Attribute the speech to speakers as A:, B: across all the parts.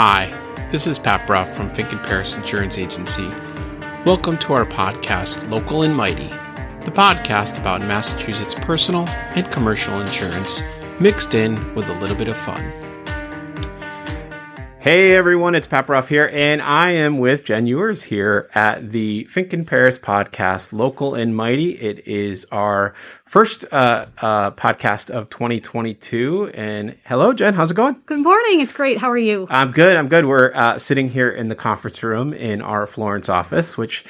A: Hi, this is Pat Bruff from Fink and Paris Insurance Agency. Welcome to our podcast, Local and Mighty, the podcast about Massachusetts personal and commercial insurance, mixed in with a little bit of fun.
B: Hey everyone, it's Pat Bruff here, and I am with Jen Ewers here at the Fink and Paris podcast, Local and Mighty. It is our first uh, uh, podcast of 2022. And hello, Jen, how's it going?
C: Good morning. It's great. How are you?
B: I'm good. I'm good. We're uh, sitting here in the conference room in our Florence office, which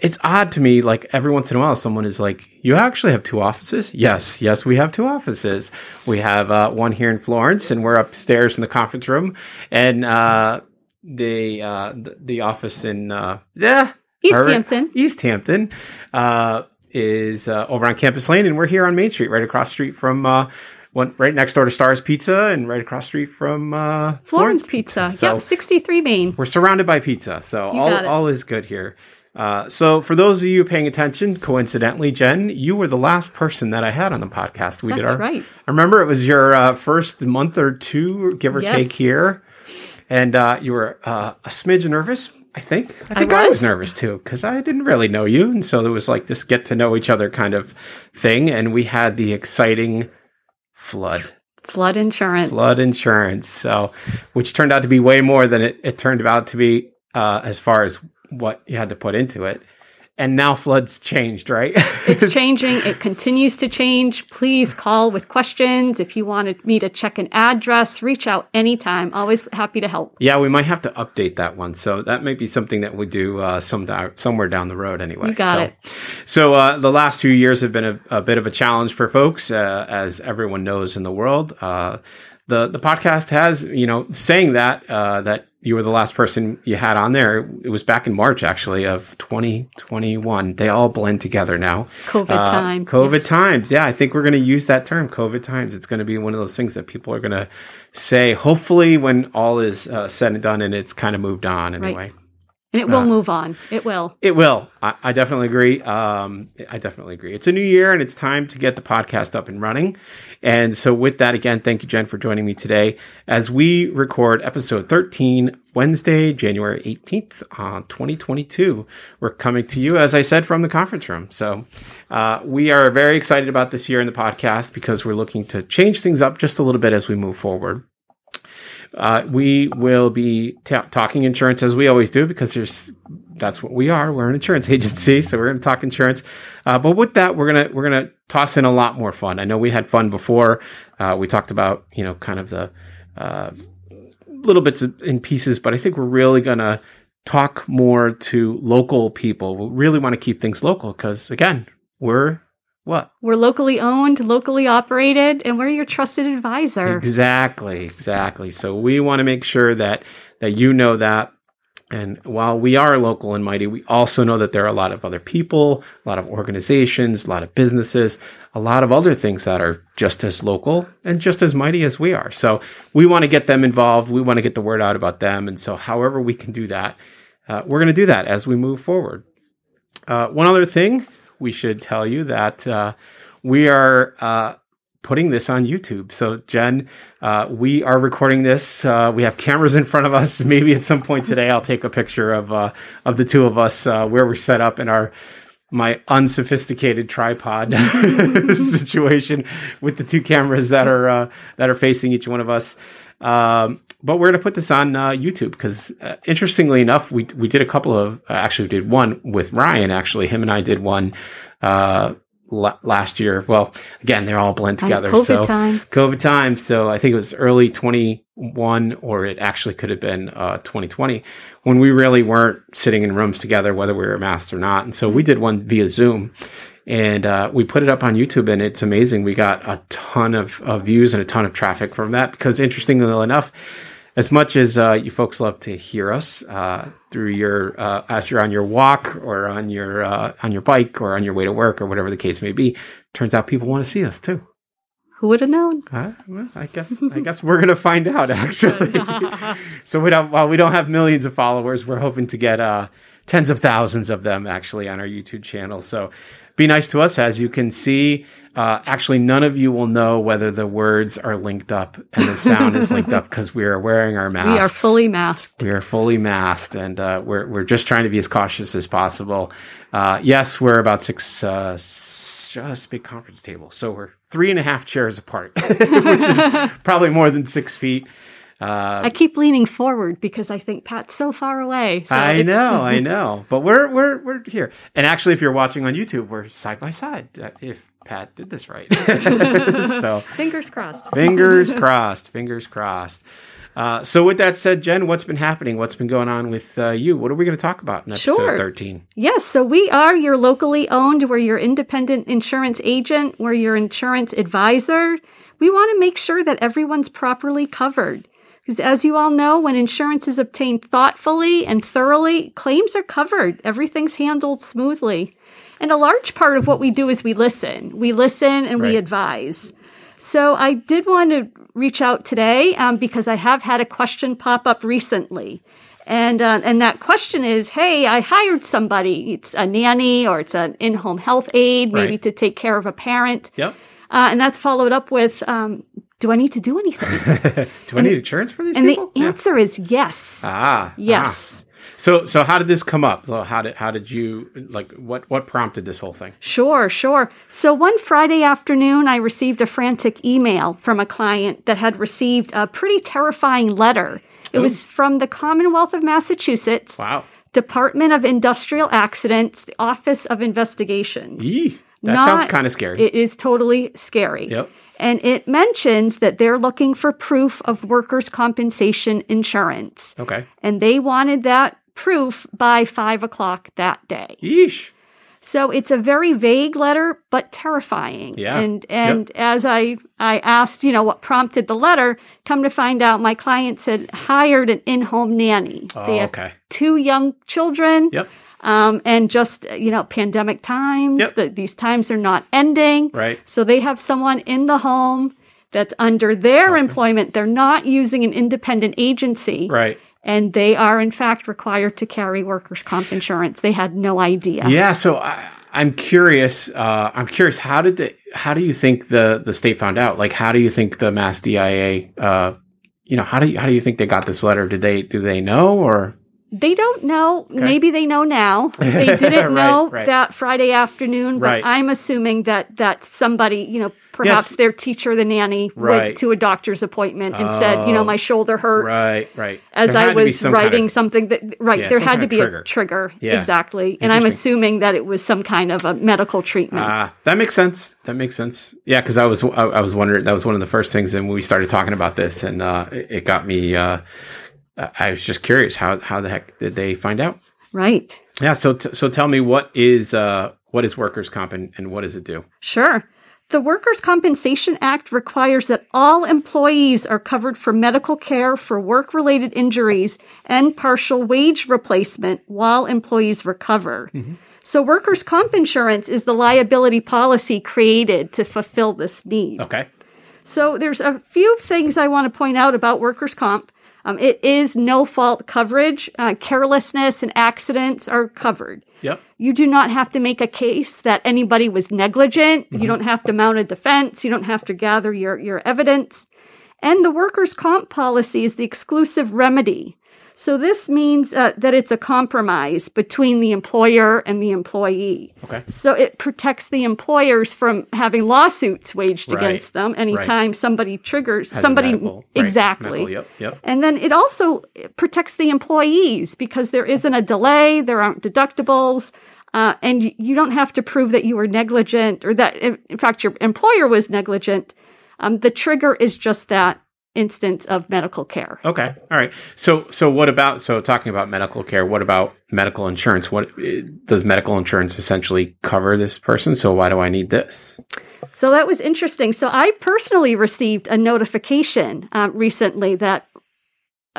B: it's odd to me. Like every once in a while, someone is like, "You actually have two offices?" Yes, yes, we have two offices. We have uh, one here in Florence, and we're upstairs in the conference room, and uh, the, uh, the the office in uh, yeah.
C: Easthampton.
B: East Hampton uh, is uh, over on Campus Lane, and we're here on Main Street, right across the street from uh, one, right next door to Stars Pizza, and right across the street from uh,
C: Florence Pizza.
B: So
C: yep, 63 Main.
B: we're surrounded by pizza, so all all is good here. Uh, so for those of you paying attention, coincidentally, Jen, you were the last person that I had on the podcast. We did our.
C: right.
B: I remember it was your uh, first month or two, give or
C: Yes.
B: take, here, and uh, you were uh, a smidge nervous. I think. I think I, was
C: was.
B: nervous too because I didn't really know you, and so there was like this get to know each other kind of thing, and we had the exciting flood
C: Flood insurance.
B: flood insurance. So, which turned out to be way more than it, it turned out to be uh, as far as what you had to put into it. And now floods changed, right?
C: It's changing. It continues to change. Please call with questions. If you wanted me to check an address, reach out anytime. Always happy to help.
B: yeah, we might have to update that one. So that might be something that we do uh, some somewhere down the road anyway.
C: You got
B: so,
C: it.
B: So uh, the last two years have been a, a bit of a challenge for folks, uh, as everyone knows in the world. The the podcast has, you know, saying that uh, that you were the last person you had on there. It was back in March, actually, of 2021. They all blend together now.
C: COVID
B: Uh,
C: time.
B: COVID
C: Yes.
B: times. Yeah, I think we're going to use that term, COVID times. It's going to be one of those things that people are going to say, hopefully, when all is uh, said and done and it's kind of moved on anyway.
C: And it will
B: uh,
C: move on. It will.
B: It will. I, I definitely agree. Um, I definitely agree. It's a new year and it's time to get the podcast up and running. And so, with that, again, thank you, Jen, for joining me today as we record episode 13, Wednesday, January 18th, uh, 2022. We're coming to you, as I said, from the conference room. So, uh, we are very excited about this year in the podcast because we're looking to change things up just a little bit as we move forward. Uh, we will be ta talking insurance as we always do because there's that's what we are. We're an insurance agency, so we're going to talk insurance. Uh, but with that, we're gonna we're gonna toss in a lot more fun. I know we had fun before. Uh, we talked about you know kind of the uh, little bits in pieces, but I think we're really gonna talk more to local people. We really want to keep things local because again, we're what
C: We're locally owned, locally operated, and we're your trusted advisor.
B: Exactly, exactly. So we want to make sure that that you know that. And while we are local and mighty, we also know that there are a lot of other people, a lot of organizations, a lot of businesses, a lot of other things that are just as local and just as mighty as we are. So we want to get them involved. We want to get the word out about them. And so, however we can do that, uh, we're going to do that as we move forward. Uh, one other thing we should tell you that uh, we are uh, putting this on YouTube. So, Jen, uh, we are recording this. Uh, we have cameras in front of us. Maybe at some point today, I'll take a picture of uh, of the two of us uh, where we're set up in our my unsophisticated tripod situation with the two cameras that are that are facing each one of us. Um, but we're going to put this on uh, YouTube because, uh, interestingly enough, we we did a couple of uh, actually we did one with Ryan. Actually, him and I did one uh, la- last year. Well, again, they're all blend together.
C: COVID
B: so
C: time.
B: COVID time. So I think it was early 21, or it actually could have been uh, 2020 when we really weren't sitting in rooms together, whether we were masked or not. And so we did one via Zoom. And uh, we put it up on YouTube, and it's amazing. We got a ton of, of views and a ton of traffic from that because, interestingly enough, as much as uh, you folks love to hear us uh, through your uh, as you're on your walk or on your uh, on your bike or on your way to work or whatever the case may be, turns out people want to see us too.
C: Who would have known?
B: Uh, well, I guess I guess we're gonna find out actually. so we don't, while we don't have millions of followers, we're hoping to get uh tens of thousands of them actually on our YouTube channel. So be nice to us. As you can see, uh, actually, none of you will know whether the words are linked up and the sound is linked up because we are wearing our masks.
C: We are fully masked.
B: We are fully masked, and uh, we're we're just trying to be as cautious as possible. Uh, yes, we're about six. Uh, just big conference table, so we're three and a half chairs apart, which is probably more than six feet.
C: Uh, I keep leaning forward because I think Pat's so far away. So
B: I know, I know, but we're we're we're here. And actually, if you're watching on YouTube, we're side by side. If Pat did this right,
C: so fingers crossed.
B: Fingers crossed. Fingers crossed. Uh, so, with that said, Jen, what's been happening? What's been going on with uh, you? What are we going to talk about in episode
C: sure.
B: 13?
C: Yes. So, we are your locally owned, we're your independent insurance agent, we're your insurance advisor. We want to make sure that everyone's properly covered. Because as you all know, when insurance is obtained thoughtfully and thoroughly, claims are covered. Everything's handled smoothly. And a large part of what we do is we listen. We listen and right. we advise. So I did want to reach out today um, because I have had a question pop up recently. And, uh, and that question is, hey, I hired somebody. It's a nanny or it's an in-home health aide, maybe right. to take care of a parent.
B: Yep.
C: Uh, and that's followed up with, um, do I need to do anything?
B: do I need insurance for these
C: and
B: people?
C: the answer yeah. is yes.
B: Ah,
C: yes.
B: Ah. So, so how did this come up? So how did how did you like what what prompted this whole thing?
C: Sure, sure. So one Friday afternoon, I received a frantic email from a client that had received a pretty terrifying letter. It Ooh. was from the Commonwealth of Massachusetts.
B: Wow.
C: Department of Industrial Accidents, the Office of Investigations.
B: Yee, that Not, sounds kind of scary.
C: It is totally scary.
B: Yep.
C: And it mentions that they're looking for proof of workers' compensation insurance.
B: Okay.
C: And they wanted that proof by five o'clock that day.
B: Yeesh.
C: So it's a very vague letter, but terrifying.
B: Yeah.
C: And and yep. as I I asked, you know, what prompted the letter, come to find out my clients had hired an in-home nanny.
B: Oh,
C: they have
B: okay.
C: two young children.
B: Yep.
C: Um, and just you know pandemic times
B: yep.
C: the, these times are not ending.
B: Right.
C: So they have someone in the home that's under their okay. employment. They're not using an independent agency.
B: Right.
C: And they are in fact required to carry workers comp insurance. They had no idea.
B: Yeah so I, i'm curious uh, i'm curious how did the how do you think the the state found out? Like how do you think the Mass DIA uh, you know how do you how do you think they got this letter? Did they do they know or
C: they don't know. Okay. Maybe they know now. They didn't
B: right,
C: know
B: right.
C: that Friday afternoon, but
B: right.
C: I'm assuming that that somebody, you know, perhaps yes. their teacher, the nanny, went to a doctor's appointment and oh, said, you know, my shoulder hurts.
B: Right, right.
C: As I was writing kind of, something that, right, yeah, there had to be trigger. a trigger. Yeah. Exactly. And I'm assuming that it was some kind of a medical treatment.
B: Ah, uh, that makes sense. That makes sense. Yeah, because I was I, I, was wondering that was one of the first things, and we started talking about this, and uh, it, it got me. Uh, I was just curious how how the heck did they find out?
C: Right.
B: Yeah. So t- so tell me what is uh, what is workers' comp and, and what does it do?
C: Sure. The Workers' Compensation Act requires that all employees are covered for medical care for work related injuries and partial wage replacement while employees recover. Mm-hmm. So, workers' comp insurance is the liability policy created to fulfill this need.
B: Okay.
C: So, there's a few things I want to point out about workers' comp. Um, it is no fault coverage. Uh, carelessness and accidents are covered.
B: Yep.
C: You do not have to make a case that anybody was negligent. Mm-hmm. You don't have to mount a defense. You don't have to gather your, your evidence. And the workers' comp policy is the exclusive remedy so this means uh, that it's a compromise between the employer and the employee.
B: Okay.
C: So it protects the employers from having lawsuits waged right. against them anytime right. somebody triggers
B: Has
C: somebody
B: medical,
C: exactly.
B: Medical, yep, yep.
C: And then it also protects the employees because there isn't a delay, there aren't deductibles. Uh, and you don't have to prove that you were negligent or that, in fact, your employer was negligent. Um, the trigger is just that instance of medical care.
B: Okay. All right. So so what about so talking about medical care, what about medical insurance? What does medical insurance essentially cover this person? So why do I need this?
C: So that was interesting. So I personally received a notification uh, recently that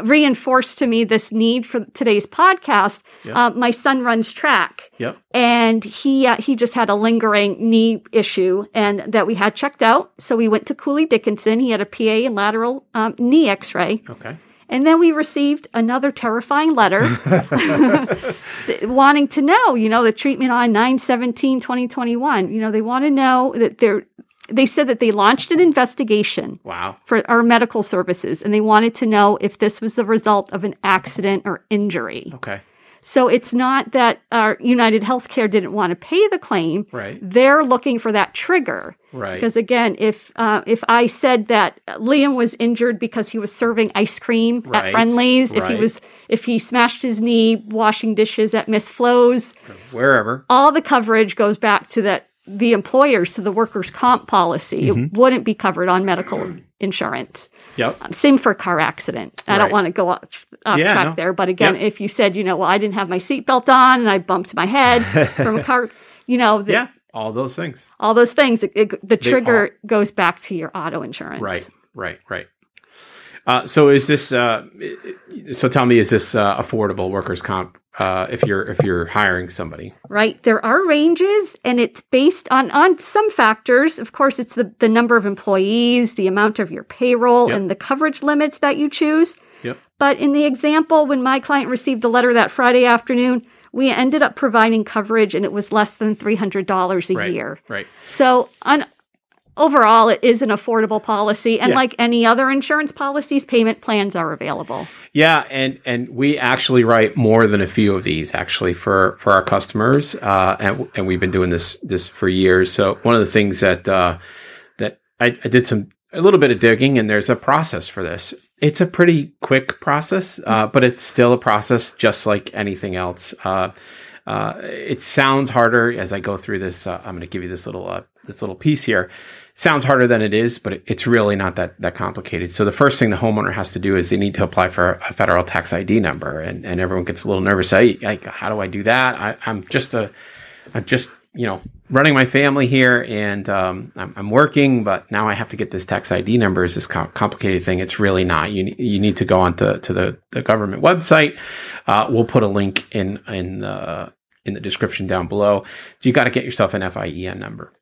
C: reinforced to me this need for today's podcast. Yep. Uh, my son runs track,
B: yep.
C: and he uh, he just had a lingering knee issue, and that we had checked out. So we went to Cooley Dickinson. He had a PA and lateral um, knee X-ray.
B: Okay.
C: And then we received another terrifying letter wanting to know, you know, the treatment on 917 2021. You know, they want to know that they're, they said that they launched an investigation
B: Wow.
C: for our medical services and they wanted to know if this was the result of an accident or injury.
B: Okay.
C: So it's not that our United Healthcare didn't want to pay the claim.
B: Right.
C: They're looking for that trigger.
B: Right.
C: Because again, if uh, if I said that Liam was injured because he was serving ice cream
B: Right.
C: at Friendly's, if he was if he smashed his knee washing dishes at Miss Flo's,
B: Wherever.
C: all the coverage goes back to that the employers to the workers' comp policy.
B: Mm-hmm.
C: It wouldn't be covered on medical insurance.
B: Yep.
C: Same for a car accident. I don't want to go off, off
B: Yeah,
C: track
B: no.
C: there, but again,
B: Yep.
C: if you said, you know, well, I didn't have my seatbelt on and I bumped my head from a car, you know, the,
B: Yeah. All those things.
C: all those things, it, it- the trigger goes back to your auto insurance.
B: Right. Right. Right. Uh, so is this? Uh, so tell me, is this uh, affordable workers' comp? Uh, if you're if you're hiring somebody,
C: Right. There are ranges and it's based on on some factors. Of course, it's the, the number of employees, the amount of your payroll,
B: Yep.
C: and the coverage limits that you choose.
B: Yep.
C: But in the example, when my client received the letter that Friday afternoon, we ended up providing coverage and it was less than $300 a
B: right?
C: year.
B: Right.
C: So on overall, it is an affordable policy. And
B: Yeah.
C: like any other insurance policies, payment plans are available.
B: Yeah, and and we actually write more than a few of these actually for for our customers, uh, and and we've been doing this this for years. So one of the things that uh, that I, I did some a little bit of digging, and there's a process for this. It's a pretty quick process, uh, but it's still a process, just like anything else. Uh, uh, it sounds harder as I go through this. Uh, I'm going to give you this little uh, this little piece here. Sounds harder than it is, but it's really not that that complicated. So the first thing the homeowner has to do is they need to apply for a federal tax ID number, and, and everyone gets a little nervous. Like, how do I do that? I, I'm just a, I'm just you know running my family here, and um, I'm, I'm working, but now I have to get this tax ID number. Is this com- complicated thing? It's really not. You you need to go onto to the the government website. Uh, we'll put a link in in the in the description down below. So you got to get yourself an FEIN number.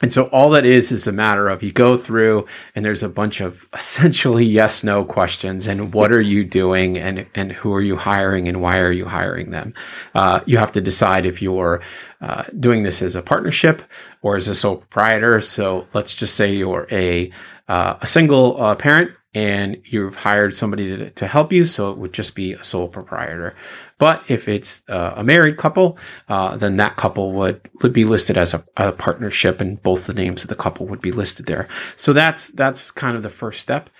B: And so all that is is a matter of you go through and there's a bunch of essentially yes no questions and what are you doing and and who are you hiring and why are you hiring them. Uh, you have to decide if you're uh, doing this as a partnership or as a sole proprietor. So let's just say you're a uh, a single uh, parent and you've hired somebody to, to help you, so it would just be a sole proprietor. But if it's uh, a married couple, uh, then that couple would would be listed as a, a partnership, and both the names of the couple would be listed there. So that's that's kind of the first step.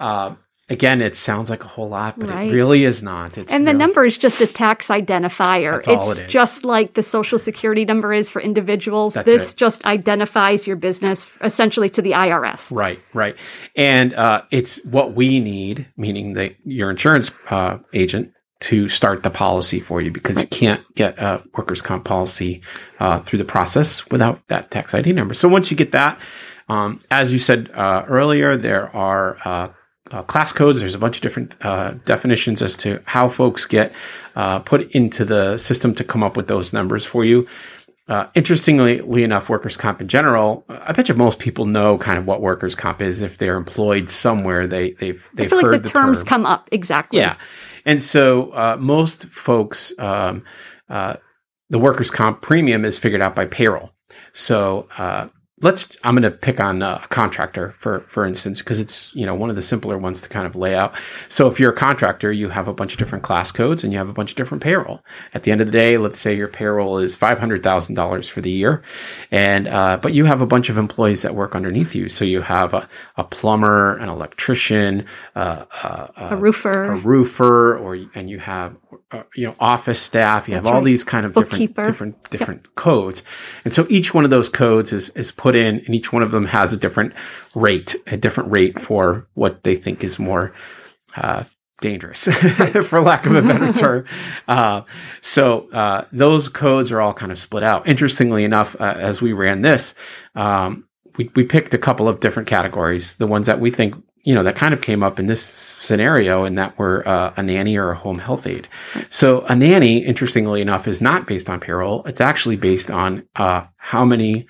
B: Uh, again, it sounds like a whole lot, but
C: Right.
B: it really is not. It's
C: And the
B: really-
C: number is just a tax identifier. It's
B: it is.
C: just like the social security number is for individuals.
B: That's
C: this
B: it.
C: just identifies your business essentially to the IRS.
B: Right, right. And uh, it's what we need, meaning the, your insurance uh, agent, to start the policy for you because you can't get a workers' comp policy uh, through the process without that tax ID number. So once you get that, um, as you said uh, earlier, there are uh, uh, class codes. There's a bunch of different uh, definitions as to how folks get uh, put into the system to come up with those numbers for you. Uh, interestingly enough, workers' comp in general, I bet you most people know kind of what workers' comp is if they're employed somewhere. They they've they've
C: feel
B: heard
C: like the, terms
B: term.
C: come up exactly.
B: Yeah, and so uh, most folks, um, uh, the workers' comp premium is figured out by payroll. So uh, let's. I'm going to pick on uh, a contractor for for instance because it's you know one of the simpler ones to kind of lay out. So if you're a contractor, you have a bunch of different class codes and you have a bunch of different payroll. At the end of the day, let's say your payroll is five hundred thousand dollars for the year, and uh, but you have a bunch of employees that work underneath you. So you have a, a plumber, an electrician, uh, uh,
C: A roofer.
B: a roofer or and you have uh, you know office staff you have
C: That's
B: all
C: right.
B: these kind of different different different codes and so each one of those codes is is put in and each one of them has a different rate a different rate for what they think is more uh, dangerous for lack of a better term. Uh, so uh, those codes are all kind of split out. Interestingly enough uh, as we ran this um, we, we picked a couple of different categories. The ones that we think you know that kind of came up in this scenario and that were uh, a nanny or a home health aide. So a nanny interestingly enough is not based on payroll. It's actually based on uh, how many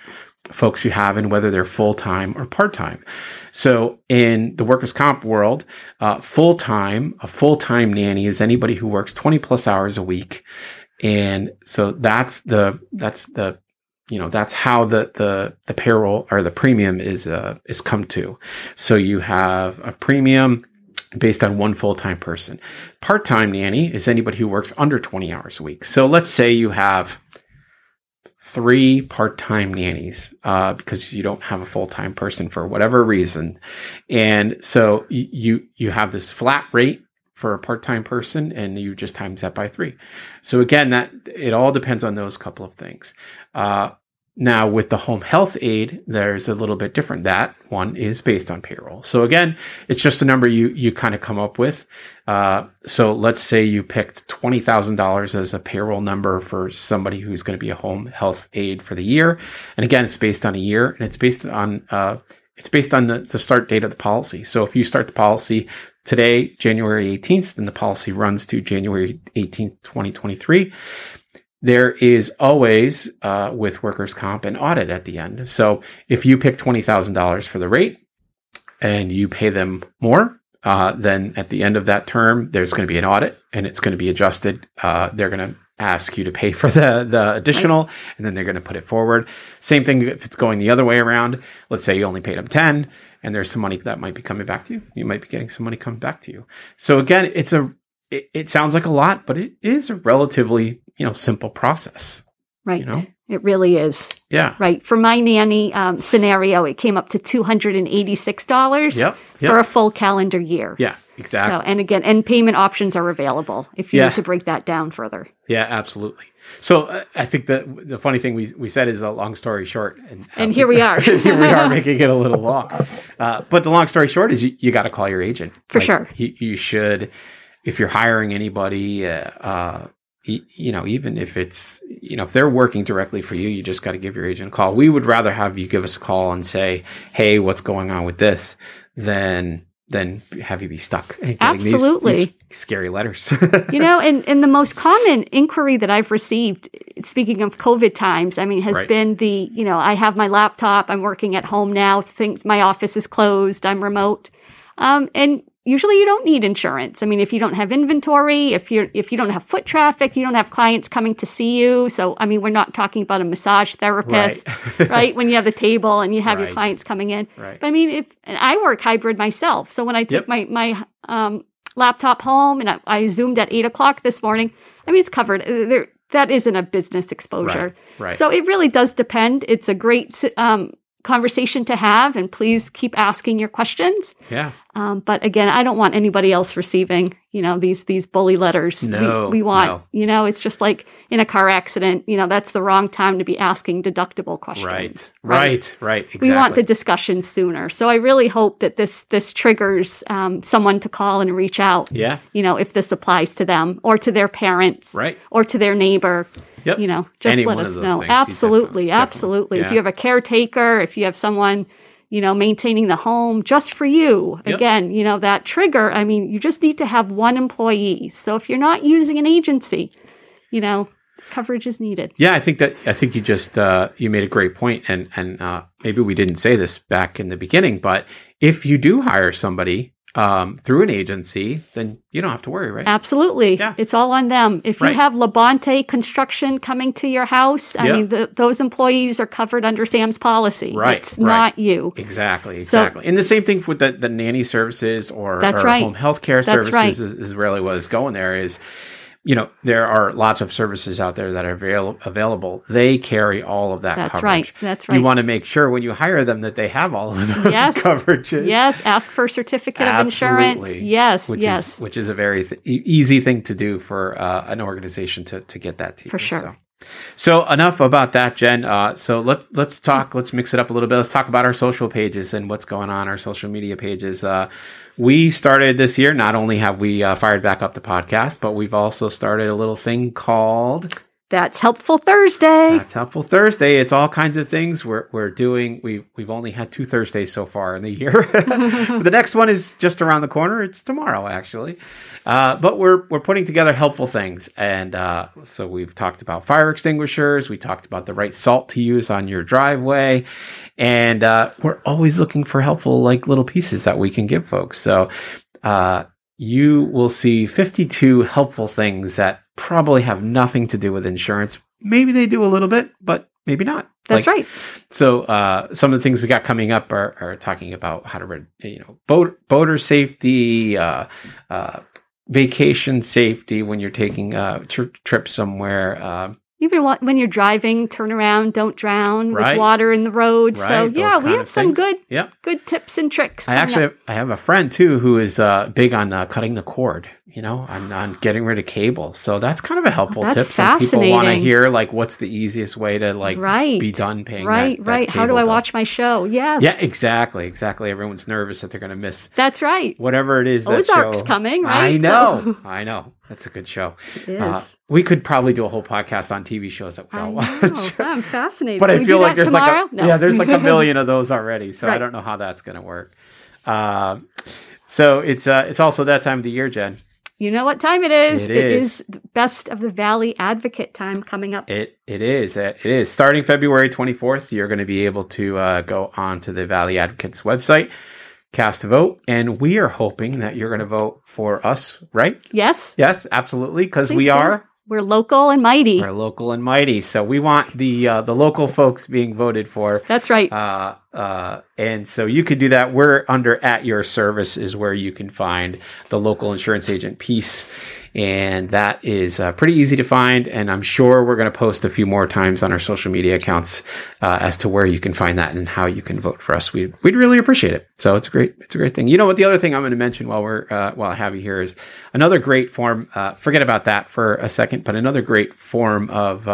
B: folks you have and whether they're full time or part time. So, in the workers' comp world, uh, full time, a full time nanny is anybody who works 20 plus hours a week. And so that's the, that's the, you know, that's how the, the, the payroll or the premium is, uh, is come to. So you have a premium based on one full time person. Part time nanny is anybody who works under 20 hours a week. So let's say you have three part-time nannies uh, because you don't have a full-time person for whatever reason. And so you you have this flat rate for a part-time person and you just times that by three. So again that it all depends on those couple of things. Uh, now, with the home health aid, there's a little bit different. That one is based on payroll. So again, it's just a number you you kind of come up with. Uh, so let's say you picked twenty thousand dollars as a payroll number for somebody who's going to be a home health aid for the year. And again, it's based on a year, and it's based on uh, it's based on the, the start date of the policy. So if you start the policy today, January 18th, then the policy runs to January 18th, 2023 there is always uh, with workers' comp an audit at the end. So if you pick twenty thousand dollars for the rate and you pay them more, uh, then at the end of that term, there's going to be an audit and it's going to be adjusted. Uh, they're going to ask you to pay for the the additional, and then they're going to put it forward. Same thing if it's going the other way around. Let's say you only paid them ten, and there's some money that might be coming back to you. You might be getting some money coming back to you. So again, it's a it, it sounds like a lot, but it is a relatively you know simple process.
C: Right.
B: You know?
C: It really is.
B: Yeah.
C: Right. For my nanny um, scenario, it came up to two hundred and eighty-six dollars
B: Yep. Yep.
C: for a full calendar year.
B: yeah. Exactly.
C: So, and again, and payment options are available if you
B: Yeah.
C: need to break that down further.
B: Yeah, absolutely. So uh, I think that the funny thing we, we said is a long story short, and,
C: And here we are.
B: here we are making it a little long. Uh, but the long story short is you, you got to call your agent
C: For sure.
B: You, you should, if you're hiring anybody, uh, uh, you know, even if it's you know if they're working directly for you, you just got to give your agent a call. We would rather have you give us a call and say, "Hey, what's going on with this?" than than have you be stuck getting these-
C: Absolutely.
B: these scary letters.
C: you know, and, and the most common inquiry that I've received, speaking of COVID times, I mean, has
B: Right.
C: been the, you know, I have my laptop, I'm working at home now, things, my office is closed, I'm remote. Um, and usually you don't need insurance. I mean, if you don't have inventory, if you're, if you don't have foot traffic, you don't have clients coming to see you. So, I mean, we're not talking about a massage therapist, right? When you have the table and you have your clients coming in.
B: Right.
C: But I mean, if and I work hybrid myself, so when I
B: Yep.
C: take my my um, laptop home and I, I zoomed at eight o'clock this morning, I mean, it's covered. Uh, There, that isn't a business exposure.
B: Right, right.
C: So it really does depend. It's a great um, conversation to have, and please keep asking your questions.
B: yeah.
C: Um, but again, I don't want anybody else receiving, you know, these these bully letters. We-
B: No,
C: we, want,
B: no.
C: you know, it's just like in a car accident. You know, that's the wrong time to be asking deductible questions.
B: Right. Right. Right. Exactly.
C: We want the discussion sooner. So I really hope that this this triggers um, someone to call and reach out.
B: Yeah.
C: You know, if this applies to them or to their parents,
B: Right.
C: or to their neighbor.
B: Yep.
C: You know, just
B: Any
C: let us know.
B: things,
C: Absolutely,
B: definitely-
C: absolutely.
B: definitely.
C: If you have a caretaker, if you have someone, you know, maintaining the home just for you.
B: Yep.
C: Again, you know, that trigger. I mean, you just need to have one employee. So if you're not using an agency, you know, coverage is needed.
B: Yeah, I think that I think you just uh, you made a great point, and and uh, maybe we didn't say this back in the beginning, but if you do hire somebody um, through an agency, then you don't have to worry, right?
C: Absolutely.
B: Yeah.
C: It's all on them. If you have Labonte construction coming to your house, I
B: Yeah.
C: mean, the, those employees are covered under Sam's policy.
B: Right,
C: It's
B: right.
C: not you.
B: Exactly,
C: So-
B: exactly. and the same thing with the, the nanny services or,
C: That's
B: or
C: right.
B: home health care services
C: right.
B: is, is really what is going there is, you know, there are lots of services out there that are avail- available. They carry all of that
C: That's
B: coverage.
C: right. That's right.
B: You want to make sure when you hire them that they have all of those
C: Yes.
B: coverages.
C: Yes. Ask for a certificate of insurance.
B: Absolutely.
C: Yes.
B: which
C: yes.
B: is which is a very th- easy thing to do for uh, an organization to to get that to you.
C: For sure.
B: So. So enough about that, Jen. Uh, so let's let's talk. Let's mix it up a little bit. Let's talk about our social pages and what's going on our social media pages. Uh, we started this year. Not only have we uh, fired back up the podcast, but we've also started a little thing called
C: That's Helpful Thursday.
B: That's helpful Thursday. It's all kinds of things we're we're doing. We we've only had two Thursdays so far in the year. the next one is just around the corner. It's tomorrow actually. Uh, but we're we're putting together helpful things, and uh, so we've talked about fire extinguishers. We talked about the right salt to use on your driveway, and uh, we're always looking for helpful like little pieces that we can give folks. So. Uh, you will see 52 helpful things that probably have nothing to do with insurance. Maybe they do a little bit, but maybe not.
C: That's
B: Like,
C: right.
B: So uh, some of the things we got coming up are, are talking about how to, re- you know, boat boater safety, uh, uh, vacation safety when you're taking a tri- trip somewhere. Uh,
C: Even when you're driving, turn around, don't drown
B: Right.
C: with water in the road.
B: right?
C: So yeah, we have some
B: things.
C: good
B: Yep.
C: good tips and tricks.
B: I actually
C: up.
B: I have a friend too who is uh, big on uh, cutting the cord, you know, on, on getting rid of cable. So that's kind of a helpful
C: That's
B: tip. Some people want to hear like what's the easiest way to like
C: right.
B: be done paying.
C: Right,
B: that- that
C: right. How do I
B: bill.
C: watch my show? Yes.
B: Yeah, exactly, exactly. Everyone's nervous that they're going to miss
C: That's right.
B: whatever it is. That
C: Ozark's
B: show.
C: coming,
B: I know, I know. That's a good show.
C: It is.
B: Uh, we could probably do a whole podcast on TV shows that we all watch.
C: I'm fascinated.
B: but
C: Can
B: I feel like there's
C: tomorrow?
B: like a,
C: No.
B: yeah, there's like a million of those already. So I don't know how that's going to work. Um, so it's uh, it's also that time of the year, Jen.
C: You know what time it is?
B: It
C: it
B: is.
C: is best of the Valley Advocate time coming up.
B: It it is it is starting February 24th. You're going to be able to uh, go on to the Valley Advocates website, cast a vote, and we are hoping that you're going to vote for us, right?
C: yes.
B: Yes, absolutely, because we
C: do.
B: are
C: We're local and mighty.
B: we're local and mighty. So we want the uh, the local folks being voted for.
C: That's right.
B: Uh, uh, and so you could do that. We're under at your service is where you can find the local insurance agent piece. And that is uh, pretty easy to find. And I'm sure we're going to post a few more times on our social media accounts uh, as to where you can find that and how you can vote for us. We'd, we'd really appreciate it. So it's a great, it's a great thing. You know what? The other thing I'm going to mention while we're, uh, while I have you here is another great form. Uh, forget about that for a second, but another great form of,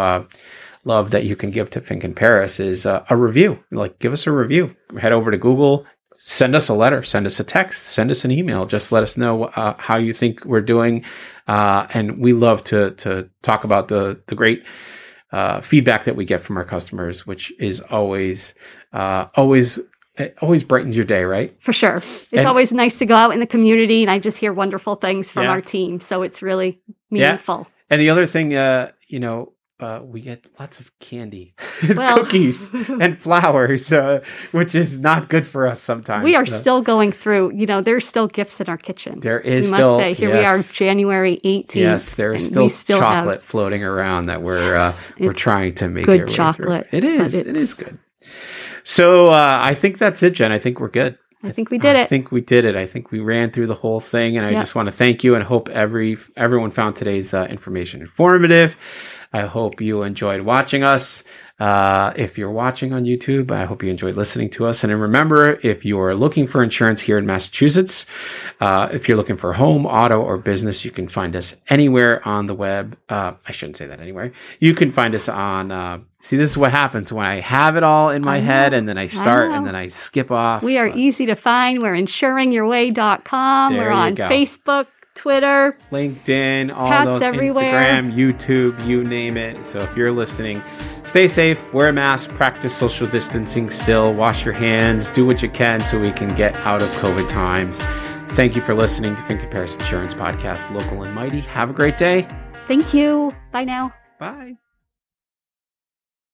B: love that you can give to Fink and Paris is uh, a review. Like, give us a review. Head over to Google, send us a letter, send us a text, send us an email. Just let us know uh, how you think we're doing, uh, and we love to to talk about the the great. Uh, feedback that we get from our customers, which is always, uh, always, it always brightens your day, right?
C: For sure. It's
B: And-
C: always nice to go out in the community and I just hear wonderful things from
B: Yeah.
C: our team. So it's really meaningful.
B: And the other thing, uh, you know, uh, we get lots of candy, and
C: Well-
B: cookies, and flowers, uh, which is not good for us sometimes.
C: We are
B: So
C: still going through, you know, there's still gifts in our kitchen.
B: There is
C: we must
B: still
C: say, here we are. January 18th.
B: Yes, there is still,
C: still have-
B: chocolate floating around that we're
C: Yes,
B: uh, we're trying to make
C: good chocolate.
B: It is. It is good. So uh, I think that's it, Jen. I think we're good.
C: I think we did it.
B: I think we did it. I think we ran through the whole thing, and I
C: Yep.
B: just want to thank you and hope every everyone found today's uh, information informative. I hope you enjoyed watching us. Uh, if you're watching on YouTube, I hope you enjoyed listening to us. And remember, if you are looking for insurance here in Massachusetts, uh, if you're looking for home, auto, or business, you can find us anywhere on the web. Uh, I shouldn't say that anywhere. You can find us on. Uh, see, this is what happens when I have it all in my head, and then I start,
C: know.
B: and then I skip off.
C: we are
B: But-
C: easy to find. We're insuringyourway.com.
B: There
C: We're on
B: go.
C: Facebook, Twitter.
B: LinkedIn, all
C: Cats
B: those
C: everywhere.
B: Instagram, YouTube, you name it. So if you're listening, stay safe, wear a mask, practice social distancing still, wash your hands, do what you can so we can get out of COVID times. Thank you for listening to Fink Paris Insurance Podcast, local and mighty. Have a great day.
C: Thank you. Bye now.
B: Bye.